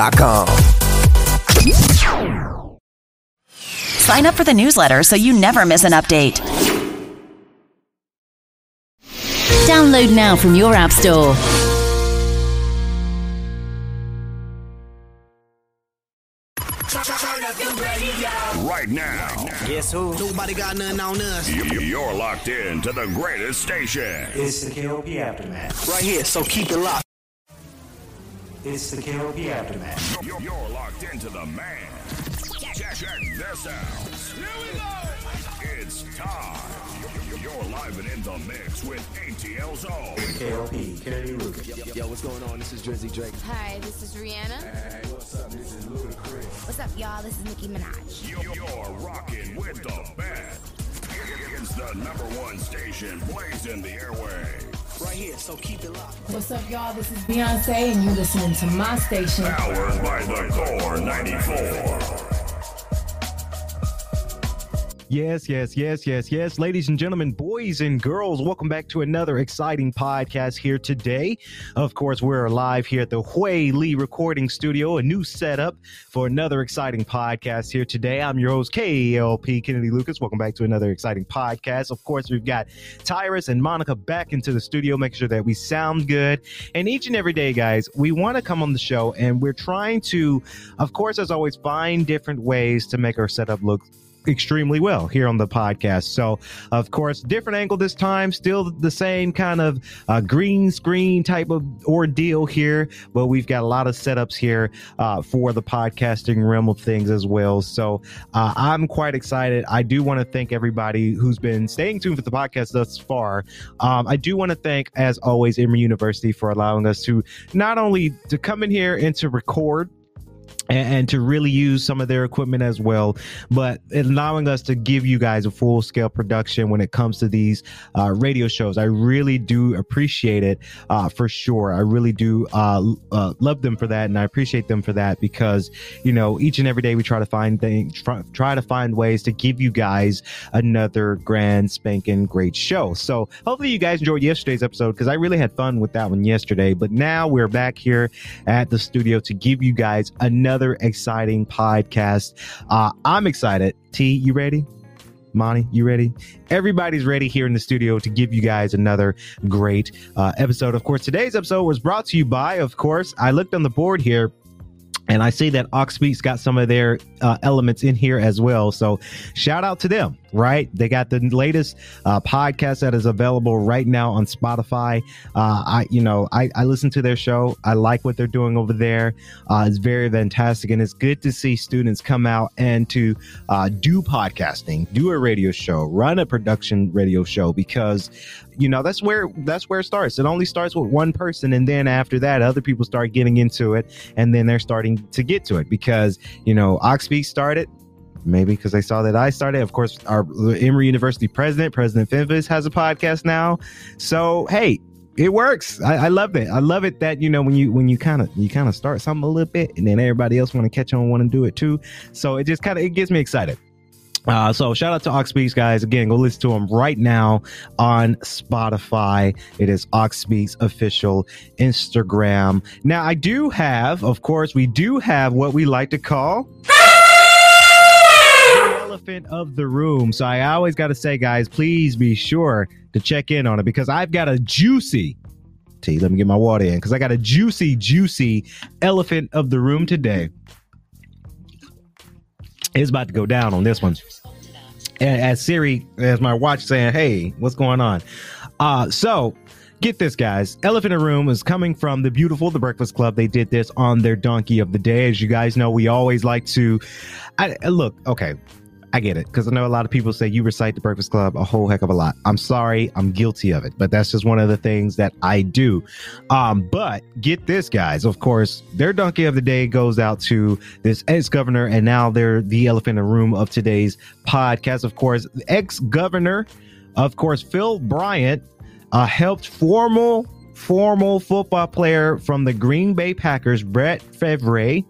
morninginspirationalradioshow.com. Sign up for the newsletter so you never miss an update. Download now from your App Store. Right now, Guess who? Nobody got nothing on us. you're locked in to the greatest station. It's the KOP Aftermath. Right here, so keep it locked. It's the KOP Aftermath. You're, you're locked into the man. Check, check this out. Here we go. It's time. You're, you're live and in the mix with ATL Zone. KOP, Kennedy Lucas. Yo, what's going on? This is Drizzy Drake. Hi, this is Rihanna. Hey, what's up, This is Ludacris. What's up, y'all? This is Nicki Minaj. You're, you're rocking with the best. It's the number one station blazing the airway. Right here, so keep it locked. What's up, y'all? This is Beyonce, and you're listening to my station. Powered by the Core 94. Yes, yes, yes, yes, yes. Ladies and gentlemen, boys and girls, welcome back to another exciting podcast here today. Of course, we're live here at the Hui Lee Recording Studio, a new setup for another exciting podcast here today. I'm your host, KLP Kennedy Lucas. Welcome back to another exciting podcast. Of course, we've got Tyrus and Monica back into the studio, making sure that we sound good. And each and every day, guys, we want to come on the show and we're trying to, of course, as always, find different ways to make our setup look extremely well here on the podcast. So, of course, different angle this time, still the same kind of uh, green screen type of ordeal here, but we've got a lot of setups here uh, for the podcasting realm of things as well. So, uh, I'm quite excited. I do want to thank everybody who's been staying tuned for the podcast thus far. Um, I do want to thank, as always, Emory University for allowing us to not only to come in here and to record and, and to really use some of their equipment as well, but allowing us to give you guys a full scale production when it comes to these uh, radio shows. I really do appreciate it uh, for sure. I really do uh, uh, love them for that, and I appreciate them for that because you know each and every day we try to find things, try, try to find ways to give you guys another grand spanking great show. So hopefully you guys enjoyed yesterday's episode because I really had fun with that one yesterday. But now we're back here at the studio to give you guys another exciting podcast. Uh, I'm excited. T, you ready? Monty, you ready? Everybody's ready here in the studio to give you guys another great uh, episode. Of course, today's episode was brought to you by, of course, I looked on the board here and I see that Oxbeats got some of their uh, elements in here as well. So shout out to them, right? They got the latest uh, podcast that is available right now on Spotify. Uh, I, you know, I, I listen to their show. I like what they're doing over there. Uh, it's very fantastic, and it's good to see students come out and to uh, do podcasting, do a radio show, run a production radio show because you know that's where that's where it starts it only starts with one person and then after that other people start getting into it and then they're starting to get to it because you know Oxbeats started maybe because they saw that i started of course our emory university president president Fenves has a podcast now so hey it works I, I love it i love it that you know when you when you kind of you kind of start something a little bit and then everybody else want to catch on want to do it too so it just kind of it gets me excited uh, so shout out to Oxbeats guys. Again, go listen to them right now on Spotify. It is Oxbeats official Instagram. Now I do have, of course, we do have what we like to call elephant of the room. So I always got to say, guys, please be sure to check in on it because I've got a juicy T. Let me get my water in because I got a juicy, juicy elephant of the room today. It's about to go down on this one. And as Siri, as my watch saying, "Hey, what's going on?" Uh, so get this, guys. Elephant in the Room is coming from the beautiful The Breakfast Club. They did this on their Donkey of the Day. As you guys know, we always like to. I, look, okay. I get it because I know a lot of people say you recite the Breakfast Club a whole heck of a lot. I'm sorry, I'm guilty of it, but that's just one of the things that I do. Um, but get this, guys. Of course, their donkey of the day goes out to this ex governor, and now they're the elephant in the room of today's podcast. Of course, ex governor, of course, Phil Bryant, uh, helped formal formal football player from the Green Bay Packers, Brett Favre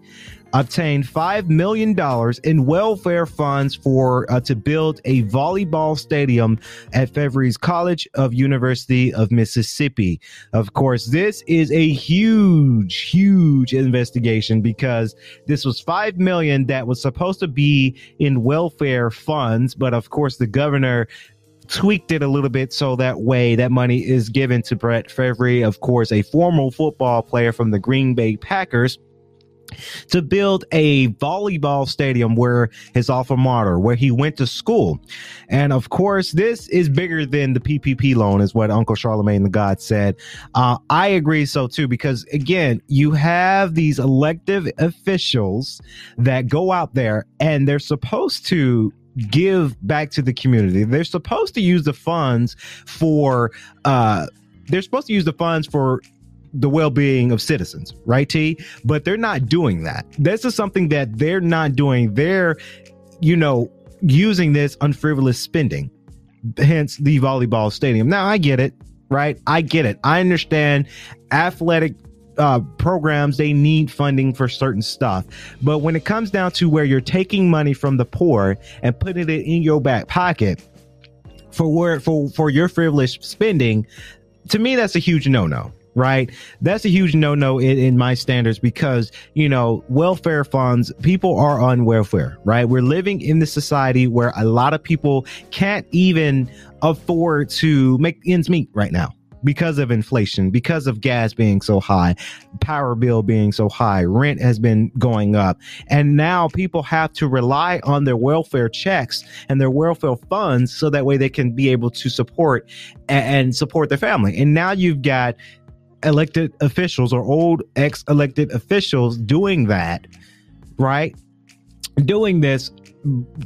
obtained $5 million in welfare funds for uh, to build a volleyball stadium at Favre's College of University of Mississippi. Of course, this is a huge, huge investigation because this was 5 million that was supposed to be in welfare funds, but of course the governor tweaked it a little bit so that way that money is given to Brett Favre, of course, a former football player from the Green Bay Packers to build a volleyball stadium where his alma mater, where he went to school. And of course, this is bigger than the PPP loan, is what Uncle Charlemagne the God said. Uh, I agree so too, because again, you have these elective officials that go out there and they're supposed to give back to the community. They're supposed to use the funds for, uh, they're supposed to use the funds for the well-being of citizens, right? T, but they're not doing that. This is something that they're not doing. They're, you know, using this unfrivolous spending. Hence the volleyball stadium. Now I get it, right? I get it. I understand athletic uh, programs they need funding for certain stuff but when it comes down to where you're taking money from the poor and putting it in your back pocket for where for for your frivolous spending to me that's a huge no-no right? That's a huge no no in, in, my standards because, you know, welfare funds, people are on welfare, right? We're living in this society where a lot of people can't even afford to make ends meet right now. Because of inflation, because of gas being so high, power bill being so high, rent has been going up. And now people have to rely on their welfare checks and their welfare funds so that way they can be able to support and support their family. And now you've got elected officials or old ex elected officials doing that, right? Doing this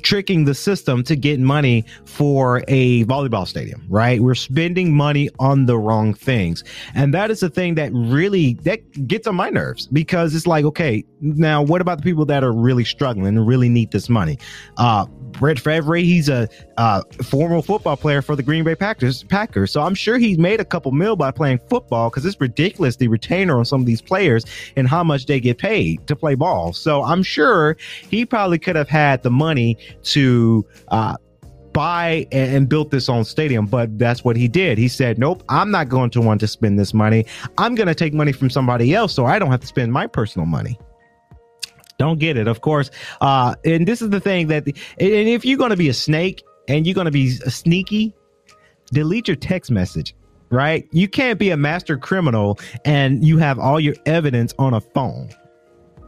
tricking the system to get money for a volleyball stadium, right? We're spending money on the wrong things. And that is the thing that really that gets on my nerves because it's like, okay, now what about the people that are really struggling and really need this money? Uh Brett Favre, he's a uh, former football player for the Green Bay Packers. Packers, so I'm sure he's made a couple mil by playing football because it's ridiculous the retainer on some of these players and how much they get paid to play ball. So I'm sure he probably could have had the money to uh, buy and built this own stadium, but that's what he did. He said, Nope, I'm not going to want to spend this money. I'm going to take money from somebody else so I don't have to spend my personal money. Don't get it, of course. Uh, and this is the thing that, and if you're going to be a snake and you're going to be sneaky, delete your text message, right? You can't be a master criminal and you have all your evidence on a phone.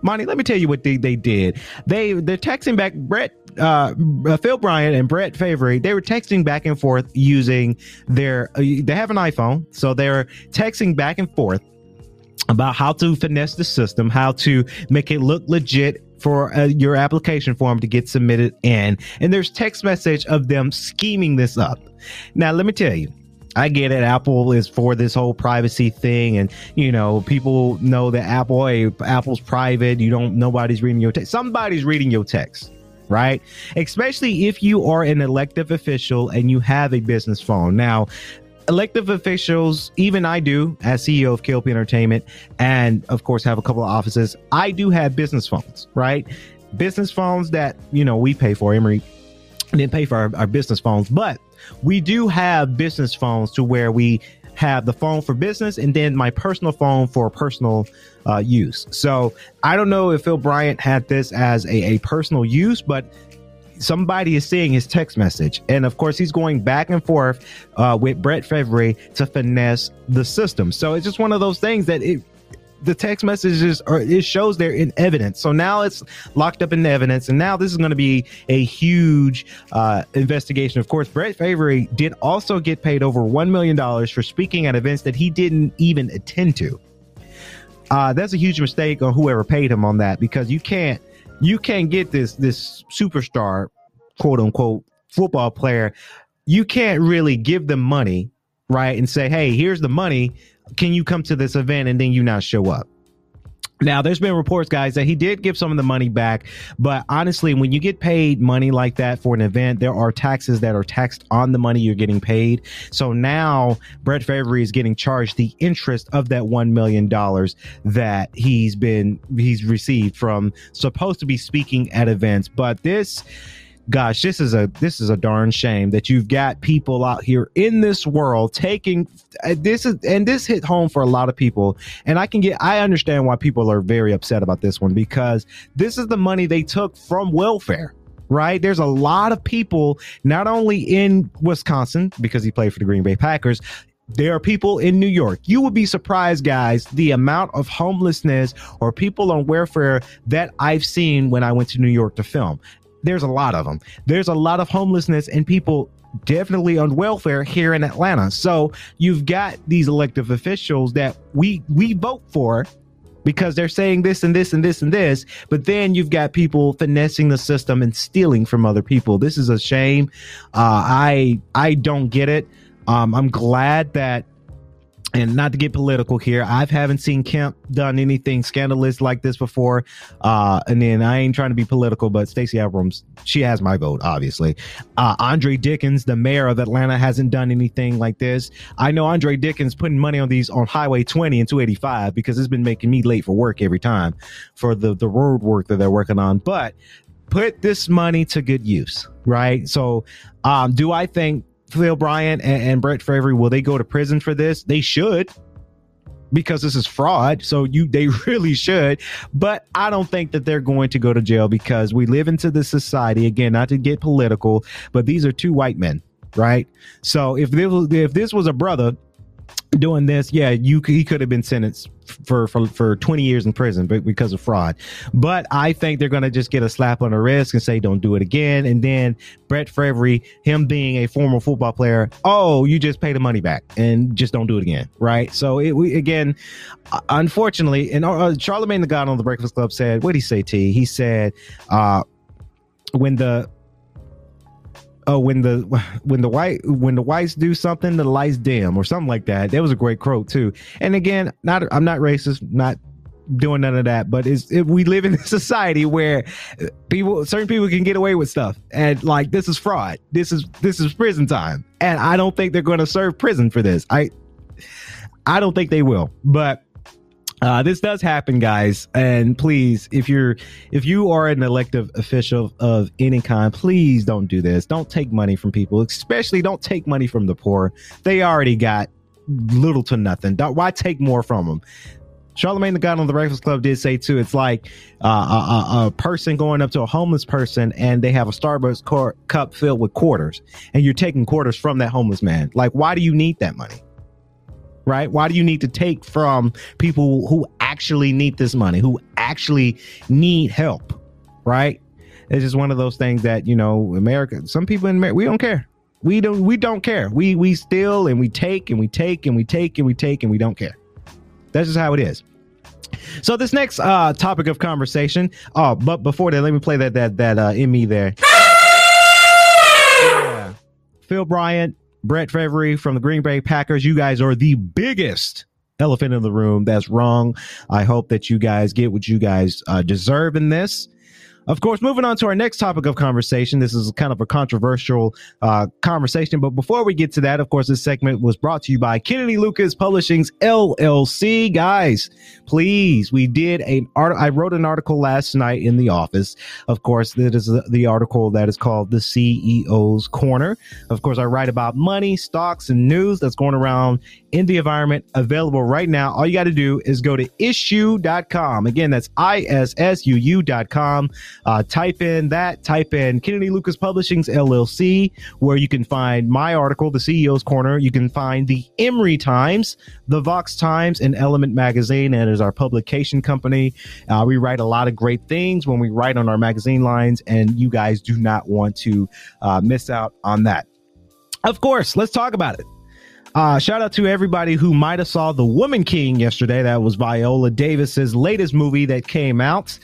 Monty, let me tell you what they, they did. They they're texting back Brett uh, Phil Bryant and Brett Favre. They were texting back and forth using their uh, they have an iPhone, so they're texting back and forth about how to finesse the system, how to make it look legit for uh, your application form to get submitted in. And there's text message of them scheming this up. Now, let me tell you, I get it. Apple is for this whole privacy thing, and you know, people know that Apple, hey, Apple's private. You don't, nobody's reading your text. Somebody's reading your text, right? Especially if you are an elective official and you have a business phone. Now, elective officials, even I do, as CEO of KLP Entertainment, and of course have a couple of offices. I do have business phones, right? Business phones that you know we pay for. Emory didn't pay for our, our business phones, but we do have business phones to where we have the phone for business and then my personal phone for personal uh, use. So I don't know if Phil Bryant had this as a, a personal use, but somebody is seeing his text message. And of course, he's going back and forth uh, with Brett Favre to finesse the system. So it's just one of those things that it, the text messages are it shows there in evidence. So now it's locked up in evidence, and now this is going to be a huge uh, investigation. Of course, Brett Favre did also get paid over one million dollars for speaking at events that he didn't even attend to. Uh, that's a huge mistake on whoever paid him on that because you can't you can't get this this superstar quote unquote football player, you can't really give them money, right? And say, hey, here's the money. Can you come to this event? And then you not show up. Now, there's been reports, guys, that he did give some of the money back. But honestly, when you get paid money like that for an event, there are taxes that are taxed on the money you're getting paid. So now Brett Favre is getting charged the interest of that $1 million that he's been, he's received from supposed to be speaking at events. But this, gosh this is a this is a darn shame that you've got people out here in this world taking uh, this is and this hit home for a lot of people. And i can get i understand why people are very upset about this one because this is the money they took from welfare right? There's a lot of people not only in wisconsin because he played for the green bay packers there are people in New York. You would be surprised, guys, the amount of homelessness or people on welfare that I've seen when I went to New York to film there's a lot of them. There's a lot of homelessness and people definitely on welfare here in Atlanta. So you've got these elective officials that we we vote for because they're saying this and this and this and this, but then you've got people finessing the system and stealing from other people. This is a shame. Uh, I I don't get it. Um, I'm glad that and not to get political here, I haven't seen Kemp done anything scandalous like this before. Uh, and then I ain't trying to be political, but Stacey Abrams, she has my vote, obviously. Uh, Andre Dickens, the mayor of Atlanta, hasn't done anything like this. I know Andre Dickens putting money on these on Highway 20 and 285 because it's been making me late for work every time for the the road work that they're working on. But put this money to good use, right? So, um, do I think Phil Bryant and, and Brett Favre, will they go to prison for this? They should because this is fraud. So you they really should. But I don't think that they're going to go to jail because we live into this society again, not to get political, but these are two white men, right? So if this was, if this was a brother doing this, yeah, you he could have been sentenced for, for for 20 years in prison because of fraud. But I think they're going to just get a slap on the wrist and say don't do it again. And then Brett Favre, him being a former football player, oh, you just pay the money back and just don't do it again, right? So it we again, uh, unfortunately, and uh, Charlemagne the God on the Breakfast Club said, what did he say? T. He said, uh, when the oh when the when the white when the whites do something the lights dim or something like that. That was a great quote too. And again not i'm not racist not doing none of that but it's it, we live in a society where people certain people can get away with stuff. And like this is fraud. This is this is prison time. And i don't think they're going to serve prison for this. I i don't think they will. But uh, this does happen, guys, and please, if you're if you are an elective official of any kind, please don't do this. Don't take money from people, especially don't take money from the poor. They already got little to nothing. Don't, why take more from them? Charlemagne the God on the Breakfast Club did say too. It's like uh, a, a, person going up to a homeless person and they have a Starbucks cor- cup filled with quarters, and you're taking quarters from that homeless man. Like, why do you need that money? Right? Why do you need to take from people who actually need this money, who actually need help, right? It's just one of those things that you know, America. Some people in America, we don't care. We don't. We don't care. We we steal and we take and we take and we take and we take and we don't care. That's just how it is. So this next uh topic of conversation. Oh, but before that, let me play that that that uh in me there. yeah. Phil Bryant Brett Favre from the Green Bay Packers. You guys are the biggest elephant in the room. That's wrong. I hope that you guys get what you guys uh, deserve in this. Of course, moving on to our next topic of conversation. This is kind of a controversial uh, conversation, but before we get to that, of course, this segment was brought to you by Kennedy Lucas Publishing's LLC. Guys, please, we did an art. I wrote an article last night in the office. Of course, that is the article that is called the CEO's Corner. Of course, I write about money, stocks, and news that's going around in the environment. Available right now. All you got to do is go to issuu.com. Again, that's I S S U U.com. Uh, type in that, type in Kennedy Lucas Publishing's LLC, where you can find my article, The CEO's Corner. You can find the Emory Times, the Vox Times, and Element Magazine. And is our publication company. Uh, we write a lot of great things when we write on our magazine lines, and you guys do not want to uh, miss out on that. Of course, let's talk about it. Uh, shout out to everybody who might have saw The Woman King yesterday. That was Viola Davis's latest movie that came out.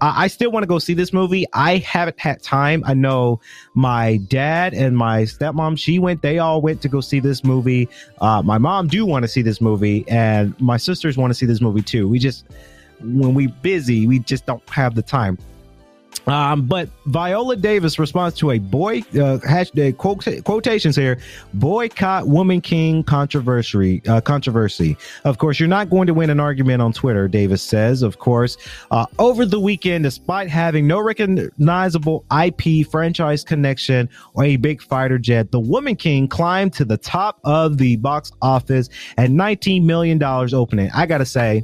Uh, I still want to go see this movie. I haven't had time. I know my dad and my stepmom, she went, they all went to go see this movie. Uh, my mom do want to see this movie and my sisters want to see this movie too. We just, when we busy, we just don't have the time. Um, but Viola Davis responds to a boy uh, hashtag quote, quotations here boycott woman king controversy uh, controversy. Of course, you're not going to win an argument on Twitter. Davis says, of course, uh, over the weekend, despite having no recognizable IP franchise connection or a big fighter jet, the woman king climbed to the top of the box office at 19 million dollars opening. I gotta say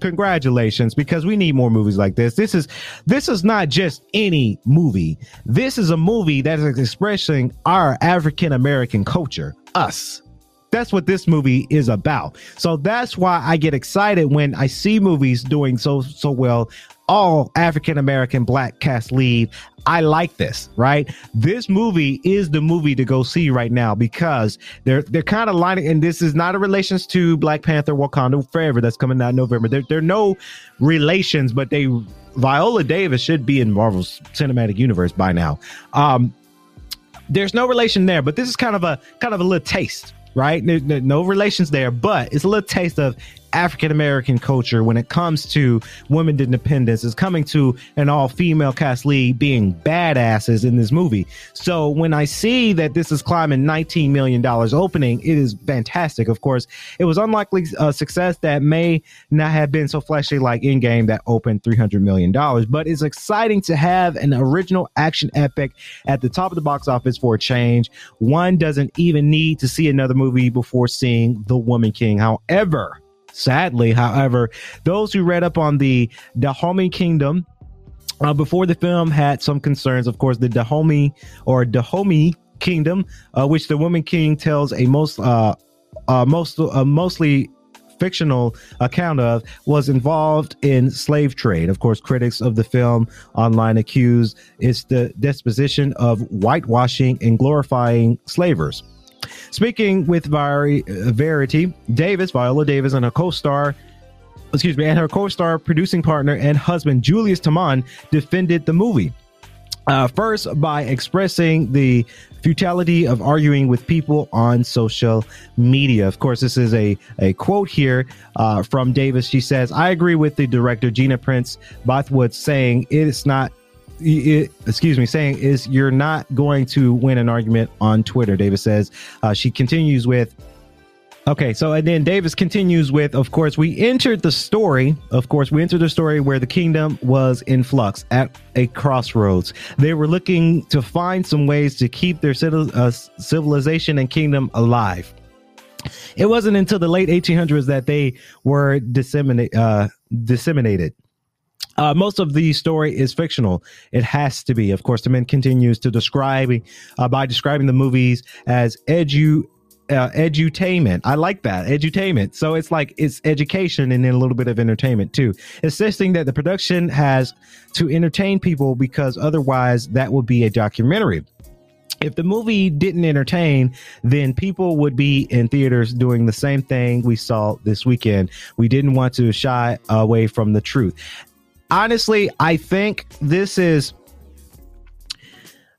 congratulations because we need more movies like this. This is this is not just any movie. This is a movie that is expressing our african american culture us. That's what this movie is about. So that's why i get excited when i see movies doing so so well all African American black cast lead. I like this, right? This movie is the movie to go see right now because they're they're kind of lining, and this is not a relations to Black Panther Wakanda Forever that's coming out November. There there are no relations, but they Viola Davis should be in Marvel's cinematic universe by now. Um, there's no relation there, but this is kind of a kind of a little taste, right? No, no relations there, but it's a little taste of African American culture when it comes to women independence is coming to an all female cast lead being badasses in this movie. So when I see that this is climbing $19 million opening, it is fantastic. Of course, it was unlikely a success that may not have been so flashy like Endgame that opened $300 million, but it's exciting to have an original action epic at the top of the box office for a change. One doesn't even need to see another movie before seeing The Woman King. However, Sadly, however, those who read up on the Dahomey Kingdom uh, before the film had some concerns. Of course, the Dahomey or Dahomey Kingdom, uh, which the Woman King tells a most uh, uh, most uh, mostly fictional account of was involved in slave trade. Of course, critics of the film online accuse it's the disposition of whitewashing and glorifying slavers. Speaking with Vari, uh, Verity, Davis, Viola Davis, and her co-star, excuse me, and her co-star, producing partner, and husband Julius Tennon defended the movie. Uh, first, by expressing the futility of arguing with people on social media. Of course, this is a, a quote here uh, from Davis. She says, I agree with the director, Gina Prince Bythewood, saying it's not excuse me, saying is you're not going to win an argument on Twitter. Davis says uh, she continues with. Okay, so and then Davis continues with, of course, we entered the story. Of course, we entered the story where the kingdom was in flux at a crossroads. They were looking to find some ways to keep their uh, civilization and kingdom alive. It wasn't until the late 1800s that they were disseminate, uh, disseminated. Uh, most of the story is fictional. It has to be. Of course, the man continues to describe uh, by describing the movies as edu uh, edutainment. I like that edutainment. So it's like it's education and then a little bit of entertainment too. Insisting that the production has to entertain people because otherwise that would be a documentary. If the movie didn't entertain, then people would be in theaters doing the same thing we saw this weekend. We didn't want to shy away from the truth honestly, I think this is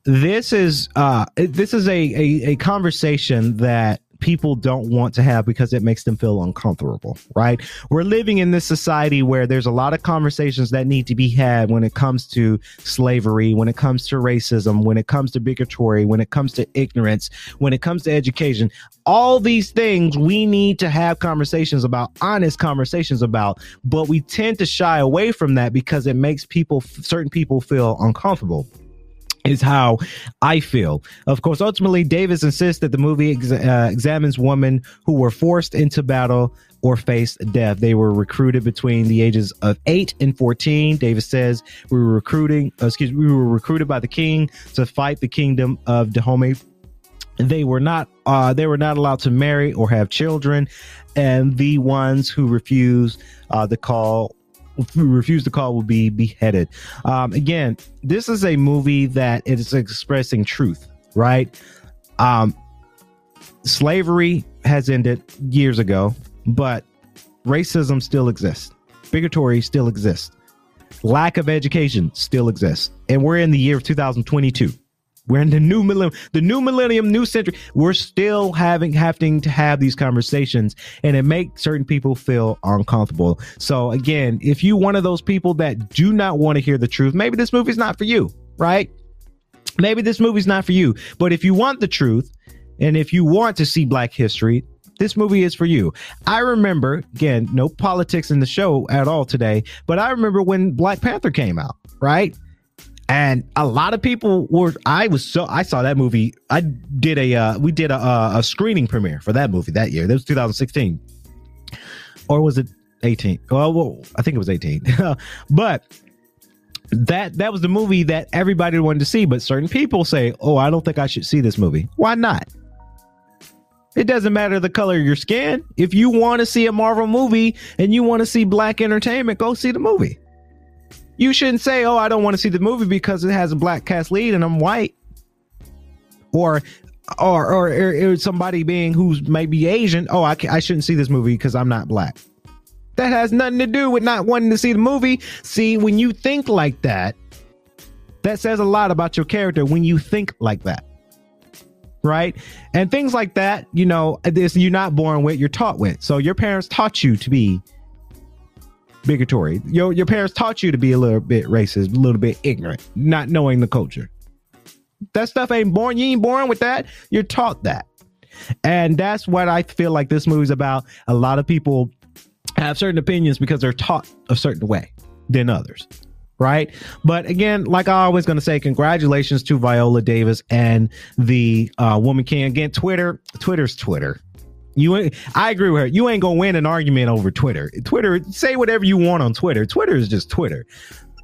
this is uh this is a, a, a conversation that people don't want to have because it makes them feel uncomfortable, right? We're living in this society where there's a lot of conversations that need to be had when it comes to slavery, when it comes to racism, when it comes to bigotry, when it comes to ignorance, when it comes to education. All these things we need to have conversations about, honest conversations about, but we tend to shy away from that because it makes people, certain people feel uncomfortable is how I feel. Of course, ultimately, Davis insists that the movie ex- uh, examines women who were forced into battle or faced death. They were recruited between the ages of 8 and 14. Davis says we were recruiting, uh, excuse me, we were recruited by the king to fight the kingdom of Dahomey. They were not uh, they were not allowed to marry or have children, and the ones who refused uh, the call refuse to call will be beheaded. Um, again, this is a movie that is expressing truth, right? Um, slavery has ended years ago, but racism still exists. Bigotry still exists. Lack of education still exists. And we're in the year of 2022. We're in the new millennium, the new millennium, new century. We're still having having to have these conversations, and it makes certain people feel uncomfortable. So again, if you one of those people that do not want to hear the truth, maybe this movie's not for you, right? Maybe this movie's not for you. But if you want the truth, and if you want to see Black history, this movie is for you. I remember, again, no politics in the show at all today, but I remember when Black Panther came out, right? And a lot of people were. I was so. I saw that movie. I did a. Uh, we did a, a screening premiere for that movie that year. That was 2016, or was it 18? Well, well I think it was 18. but that that was the movie that everybody wanted to see. But certain people say, "Oh, I don't think I should see this movie." Why not? It doesn't matter the color of your skin. If you want to see a Marvel movie and you want to see black entertainment, go see the movie. You shouldn't say, "Oh, I don't want to see the movie because it has a black cast lead and I'm white," or or or, or, or somebody being who's maybe Asian. Oh, I I shouldn't see this movie because I'm not black. That has nothing to do with not wanting to see the movie. See, when you think like that, that says a lot about your character. When you think like that, right? And things like that, you know, this you're not born with, you're taught with. So your parents taught you to be bigotry. Your your parents taught you to be a little bit racist, a little bit ignorant, not knowing the culture. That stuff ain't born. You ain't born with that. You're taught that. And that's what I feel like this movie's about. A lot of people have certain opinions because they're taught a certain way than others. Right. But again, like I always going to say, congratulations to Viola Davis and the uh, Woman King. Again, Twitter, Twitter's Twitter. You, I agree with her. You ain't gonna win an argument over Twitter. Twitter, say whatever you want on Twitter. Twitter is just Twitter.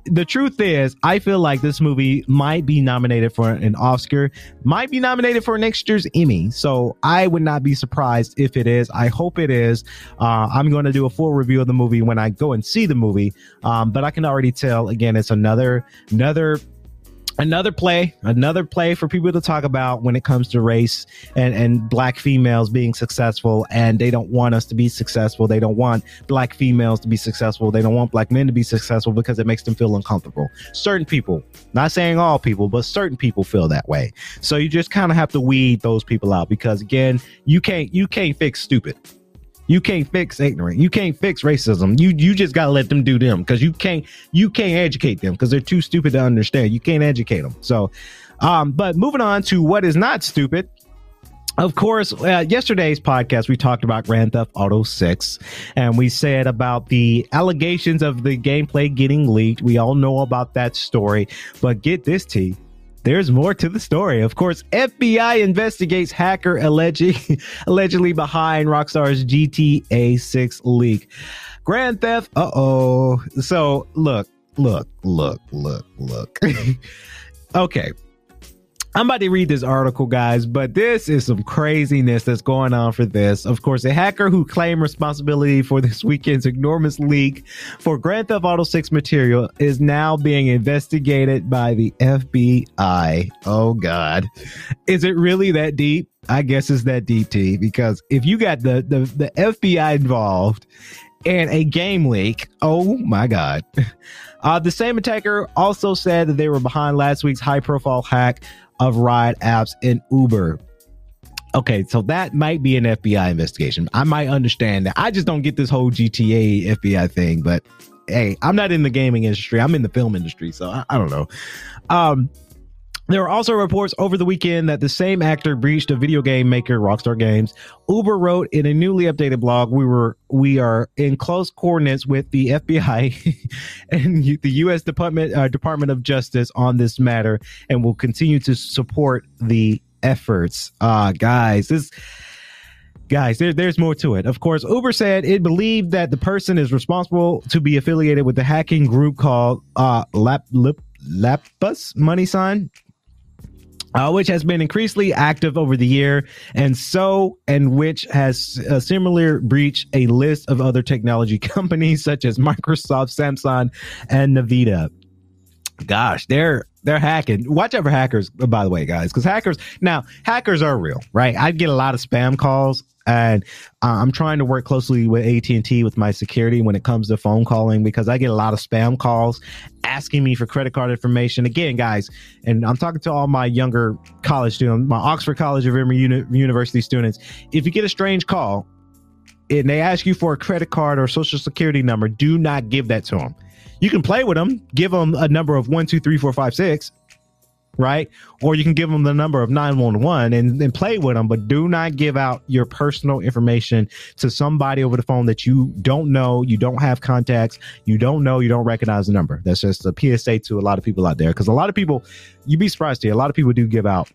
The truth is, I feel like this movie might be nominated for an Oscar, might be nominated for next year's Emmy. So I would not be surprised if it is. I hope it is. Uh, I'm going to do a full review of the movie when I go and see the movie. Um, but I can already tell. Again, it's another another another play another play for people to talk about when it comes to race and and black females being successful. And they don't want us to be successful. They don't want black females to be successful. They don't want black men to be successful because it makes them feel uncomfortable. Certain people not saying all people but certain people feel that way. So you just kind of have to weed those people out because again you can't you can't fix stupid you can't fix ignorant. You can't fix racism. You you just gotta let them do them because you can't you can't educate them because they're too stupid to understand. You can't educate them. So, um, but moving on to what is not stupid. Of course, uh, yesterday's podcast, we talked about Grand Theft Auto 6, and we said about the allegations of the gameplay getting leaked. We all know about that story, but get this, T there's more to the story. Of course, FBI investigates hacker allegedly, allegedly behind Rockstar's GTA 6 leak. Grand Theft, uh oh. So look, look, look, look, look. okay. I'm about to read this article, guys, but this is some craziness that's going on for this. Of course, a hacker who claimed responsibility for this weekend's enormous leak for Grand Theft Auto 6 material is now being investigated by the FBI. Oh, God. Is it really that deep? I guess it's that deep, T, because if you got the, the, the FBI involved and a game leak, oh my God. Uh, the same attacker also said that they were behind last week's high profile hack of ride apps in Uber. Okay, so that might be an FBI investigation. I might understand that. I just don't get this whole GTA FBI thing, but hey, I'm not in the gaming industry. I'm in the film industry, so I, I don't know. Um, there were also reports over the weekend that the same actor breached a video game maker, Rockstar Games. Uber wrote in a newly updated blog, "We were we are in close coordinates with the FBI and the U.S. Department uh, Department of Justice on this matter, and will continue to support the efforts." Uh guys, this guys there, there's more to it of course uber said it believed that the person is responsible to be affiliated with the hacking group called uh lap lip lapus money sign uh, which has been increasingly active over the year, and so and which has uh, similar breached a list of other technology companies such as Microsoft, Samsung, and Nvidia. Gosh, they're they're hacking. Watch out for hackers, by the way, guys, because hackers now hackers are real, right? I get a lot of spam calls, and uh, I'm trying to work closely with AT and T with my security when it comes to phone calling because I get a lot of spam calls asking me for credit card information. Again, guys, and I'm talking to all my younger college students, my Oxford College of Uni- University students. If you get a strange call and they ask you for a credit card or social security number, do not give that to them you can play with them, give them a number of one, two, three, four, five, six, right? Or you can give them the number of 911 and, and play with them, but do not give out your personal information to somebody over the phone that you don't know, you don't have contacts, you don't know, you don't recognize the number. That's just a PSA to a lot of people out there. Because a lot of people, you'd be surprised to a lot of people do give out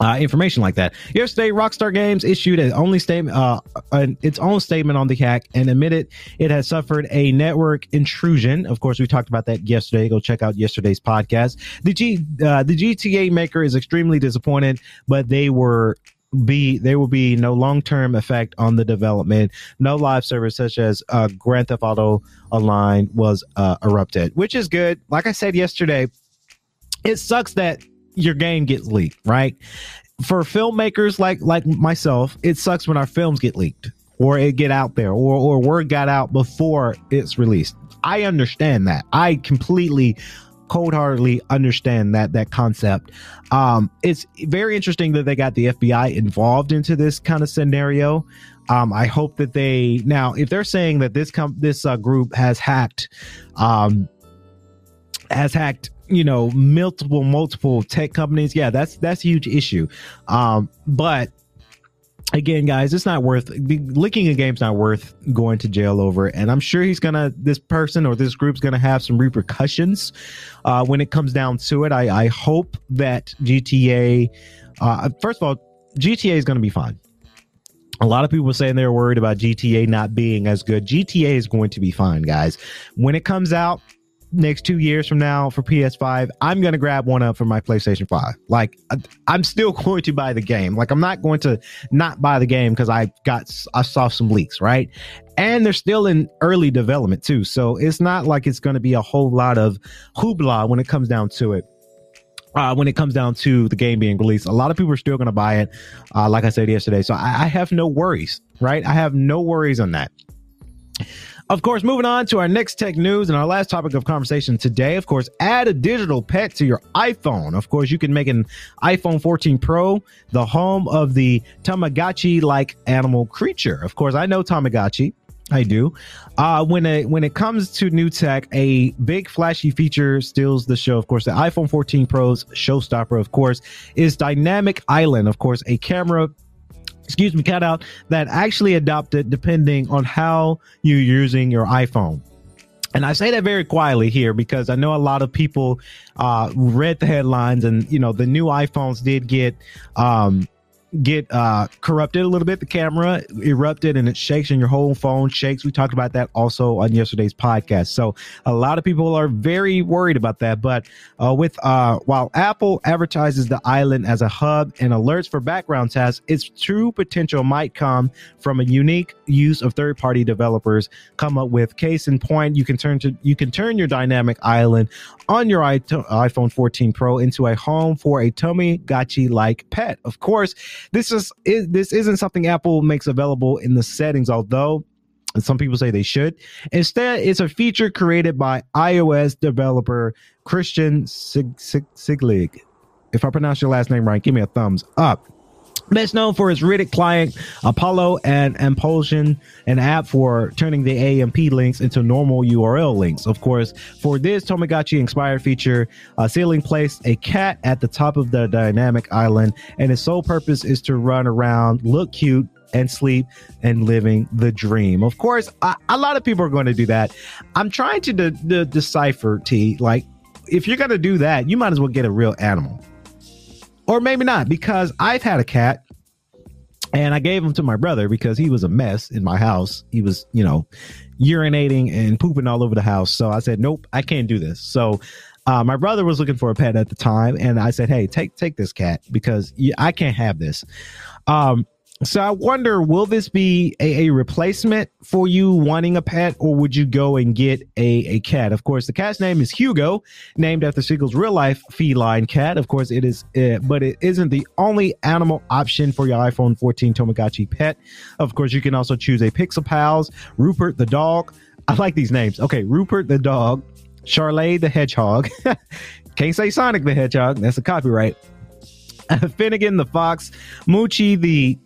uh, information like that. Yesterday, Rockstar Games issued an only statement, uh, an, its own statement on the hack and admitted it has suffered a network intrusion. Of course, we talked about that yesterday. Go check out yesterday's podcast. The G, uh, the GTA maker is extremely disappointed, but they were be there will be no long term effect on the development. No live service such as uh, Grand Theft Auto Online was uh, erupted, which is good. Like I said yesterday, it sucks that your game gets leaked, right? For filmmakers like like myself, it sucks when our films get leaked or it get out there or or word got out before it's released. I understand that. I completely cold-heartedly understand that that concept. Um, it's very interesting that they got the FBI involved into this kind of scenario. Um, I hope that they now, if they're saying that this com- this uh, group has hacked, um, has hacked you know multiple multiple tech companies. Yeah that's that's a huge issue. Um but again guys it's not worth leaking a game's not worth going to jail over. And i'm sure he's gonna this person or this group's gonna have some repercussions uh when it comes down to it. I i hope that gta uh first of all gta is gonna be fine. A lot of people saying they're worried about GTA not being as good. GTA is going to be fine, guys. When it comes out, next two years from now for PS5, I'm going to grab one up for my PlayStation 5. Like, I'm still going to buy the game. Like, I'm not going to not buy the game because I got, I saw some leaks, right? And they're still in early development too. So it's not like it's going to be a whole lot of hoopla when it comes down to it. Uh, when it comes down to the game being released, a lot of people are still going to buy it. Uh, like I said yesterday. So I, I have no worries, right? I have no worries on that. Of course, moving on to our next tech news and our last topic of conversation today. Of course, add a digital pet to your iPhone. Of course, you can make an iPhone 14 Pro the home of the Tamagotchi like animal creature. Of course, I know Tamagotchi. I do. Uh, when it when it comes to new tech, a big flashy feature steals the show. Of course, the iPhone 14 Pro's showstopper, of course, is Dynamic Island. Of course, a camera excuse me, cut out that actually adopted depending on how you're using your iPhone. And I say that very quietly here because I know a lot of people uh, read the headlines, and you know the new iPhones did get um, get uh corrupted a little bit. The camera erupted and it shakes and your whole phone shakes. We talked about that also on yesterday's podcast. So a lot of people are very worried about that. But uh with uh while apple advertises the island as a hub and alerts for background tasks its true potential might come from a unique use of third-party developers. Come up with case in point you can turn to you can turn your dynamic island on your iphone 14 pro into a home for a Tamagotchi like pet. Of course this is, is this isn't something Apple makes available in the settings, although some people say they should. Instead, it's a feature created by iOS developer Christian Sig- Sig- Siglig. If I pronounce your last name right, give me a thumbs up. Best known for its Reddit client, Apollo, and Amplosion, an app for turning the AMP links into normal URL links. Of course, for this Tamagotchi inspired feature, uh, Selig placed a cat at the top of the dynamic island, and its sole purpose is to run around, look cute, and sleep and living the dream. Of course, I, a lot of people are going to do that. I'm trying to de- de- decipher, T, like, if you're going to do that, you might as well get a real animal or maybe not because I've had a cat and I gave him to my brother because he was a mess in my house. He was, you know, urinating and pooping all over the house. So I said, nope, I can't do this. So uh, my brother was looking for a pet at the time, and I said, hey, take take this cat because I can't have this. Um, So I wonder, will this be a, a, replacement for you wanting a pet, or would you go and get a, a cat? Of course, the cat's name is Hugo, named after Siegel's real life feline cat. Of course, it is, uh, but it isn't the only animal option for your iPhone 14 Tamagotchi pet. Of course, you can also choose a Pixel Pals, Rupert the dog. I like these names. Okay, Rupert the dog, Charley the hedgehog. Can't say Sonic the Hedgehog. That's a copyright. Finnegan the fox, Moochie the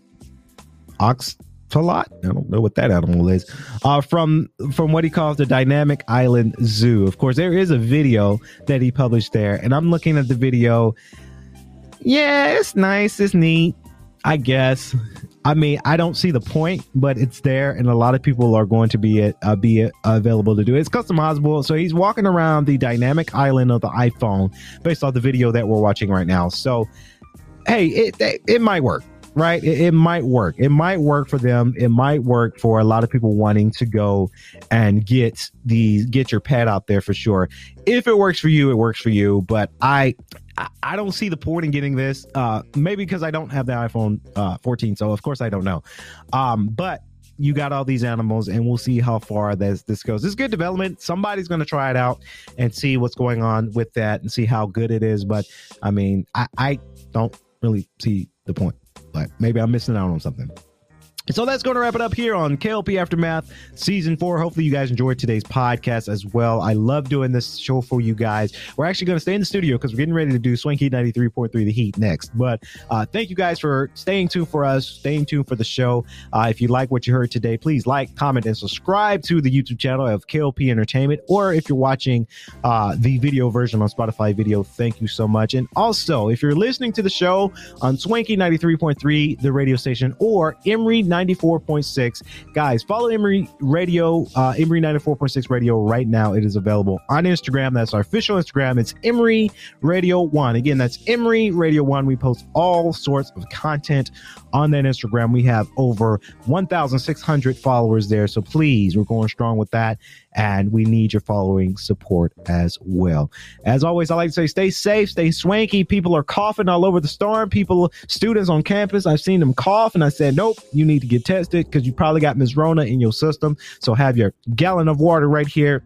oxalot. I don't know what that animal is. Uh, from from what he calls the Dynamic Island Zoo. Of course, there is a video that he published there, and I'm looking at the video. Yeah, it's nice, it's neat, I guess. I mean, I don't see the point, but it's there, and a lot of people are going to be uh, be uh, available to do it. It's customizable, so he's walking around the dynamic island of the iPhone based off the video that we're watching right now. So, hey, it it, it might work right? It, it, might work. It might work for them. It might work for a lot of people wanting to go and get the get your pet out there for sure. If it works for you, it works for you. But I I don't see the point in getting this. Uh, maybe because I don't have the iPhone uh, 14, so of course I don't know. Um, but you got all these animals, and we'll see how far this this goes. Is good development. Somebody's going to try it out and see what's going on with that, and see how good it is. But I mean, I, I don't really see the point but maybe I'm missing out on something. So that's going to wrap it up here on KLP Aftermath Season 4. Hopefully, you guys enjoyed today's podcast as well. I love doing this show for you guys. We're actually going to stay in the studio because we're getting ready to do Swanky 93.3 The Heat next. But uh, thank you guys for staying tuned for us, staying tuned for the show. Uh, if you like what you heard today, please like, comment, and subscribe to the YouTube channel of KLP Entertainment. Or if you're watching uh, the video version on Spotify video, thank you so much. And also, if you're listening to the show on Swanky 93.3, the radio station, or Emory 94.6. Guys, follow Emory Radio, uh, Emory 94.6 Radio right now. It is available on Instagram. That's our official Instagram. It's Emory Radio 1. Again, that's Emory Radio 1. We post all sorts of content on that Instagram. We have over 1,600 followers there. So please, we're going strong with that. And we need your following support as well. As always, I like to say stay safe, stay swanky. People are coughing all over the storm. People, students on campus, I've seen them cough, and I said, nope, you need to get tested because you probably got Ms. Rona in your system. So have your gallon of water right here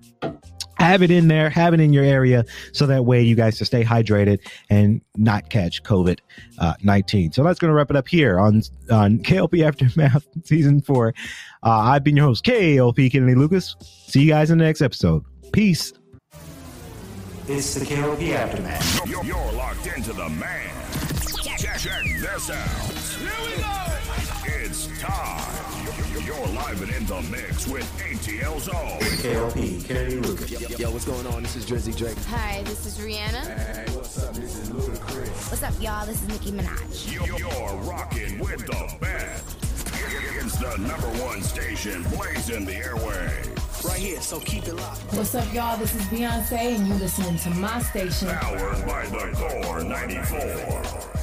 have it in there, have it in your area, so that way you guys can stay hydrated and not catch COVID uh, 19. So that's going to wrap it up here on on KLP Aftermath Season 4. Uh, I've been your host, KLP Kennedy Lucas. See you guys in the next episode. Peace. It's the KLP Aftermath. You're, you're locked into the man. Check, check this out. Here we go. It's time. You're live and in the mix with ATL Zone. KLP, Kennedy Lucas. Yo, yo, what's going on? This is Drizzy Drake. Hi, this is Rihanna. Hey, what's up? This is Ludacris. What's up, y'all? This is Nicki Minaj. You're, you're rocking with the best. It's the number one station blazing the airway. Right here, so keep it locked. What's up, y'all? This is Beyonce, and you listening to my station. Powered by the Core 94.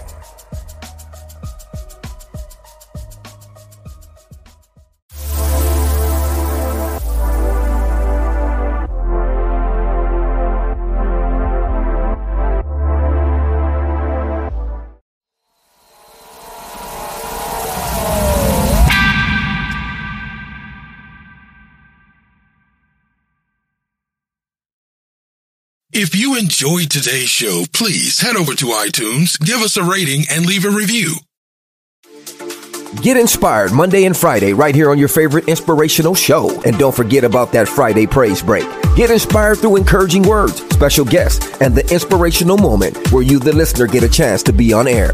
If you enjoyed today's show, please head over to iTunes, give us a rating, and leave a review. Get inspired Monday and Friday right here on your favorite inspirational show. And don't forget about that Friday praise break. Get inspired through encouraging words, special guests, and the inspirational moment where you, the listener, get a chance to be on air.